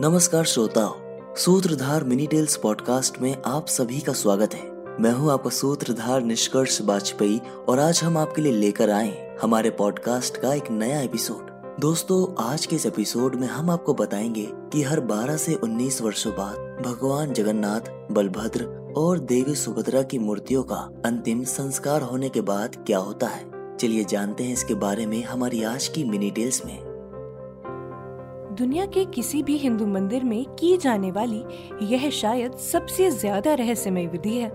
नमस्कार श्रोताओ, सूत्रधार mini tales podcast में आप सभी का स्वागत है। मैं हूँ आपका सूत्रधार निष्कर्ष वाजपेयी और आज हम आपके लिए लेकर आए हमारे पॉडकास्ट का एक नया एपिसोड। दोस्तों, आज के इस एपिसोड में हम आपको बताएँगे कि हर 12 से 19 वर्षों बाद भगवान जगन्नाथ, बलभद्र और देवी सुभद्रा की मूर्तियों का अंतिम संस्कार होने के बाद क्या होता है? चलिए जानते हैं इसके बारे में हमारी आज की मिनी टेल्स में। दुनिया के किसी भी हिंदू मंदिर में की जाने वाली यह शायद सबसे ज़्यादा रहस्यमय विधि है।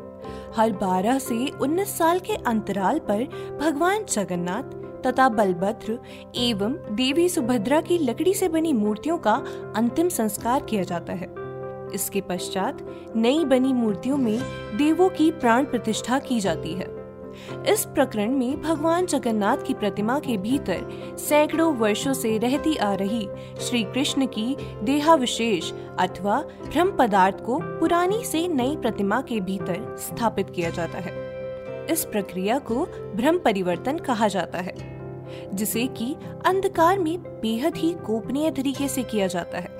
हर 12 से 19 साल के अंतराल पर भगवान जगन्नाथ तथा बलभद्र एवं देवी सुभद्रा की लकड़ी से बनी मूर्तियों का अंतिम संस्कार किया जाता है। इसके पश्चात नई बनी मूर्तियों में देवों की प्राण प्रतिष्ठा की जाती है। इस प्रकरण में भगवान जगन्नाथ की प्रतिमा के भीतर सैकड़ों वर्षों से रहती आ रही श्री कृष्ण की देहाविशेष अथवा भ्रम पदार्थ को पुरानी से नई प्रतिमा के भीतर स्थापित किया जाता है। इस प्रक्रिया को भ्रम परिवर्तन कहा जाता है, जिसे कि अंधकार में बेहद ही गोपनीय तरीके से किया जाता है।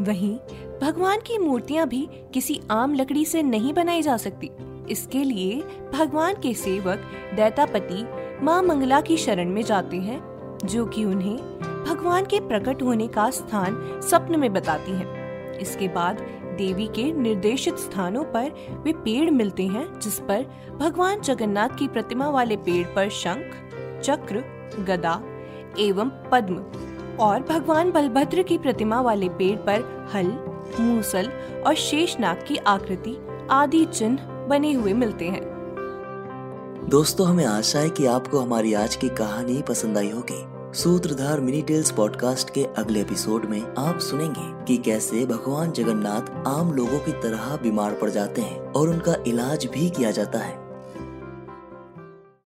वहीं भगवान की मूर्तियाँ भी किसी आम लकड़ी से नहीं बनाई जा सकती। इसके लिए भगवान के सेवक दैतापति माँ मंगला की शरण में जाते हैं, जो कि उन्हें भगवान के प्रकट होने का स्थान स्वप्न में बताती है। इसके बाद देवी के निर्देशित स्थानों पर वे पेड़ मिलते हैं, जिस पर भगवान जगन्नाथ की प्रतिमा वाले पेड़ पर शंख, चक्र, गदा एवं पद्म और भगवान बलभद्र की प्रतिमा वाले पेड़ पर हल, मूसल और शेषनाग की आकृति आदि चिन्ह बने हुए मिलते हैं। दोस्तों, हमें आशा है कि आपको हमारी आज की कहानी पसंद आई होगी। सूत्रधार मिनी टेल्स पॉडकास्ट के अगले एपिसोड में आप सुनेंगे कि कैसे भगवान जगन्नाथ आम लोगों की तरह बीमार पड़ जाते हैं और उनका इलाज भी किया जाता है।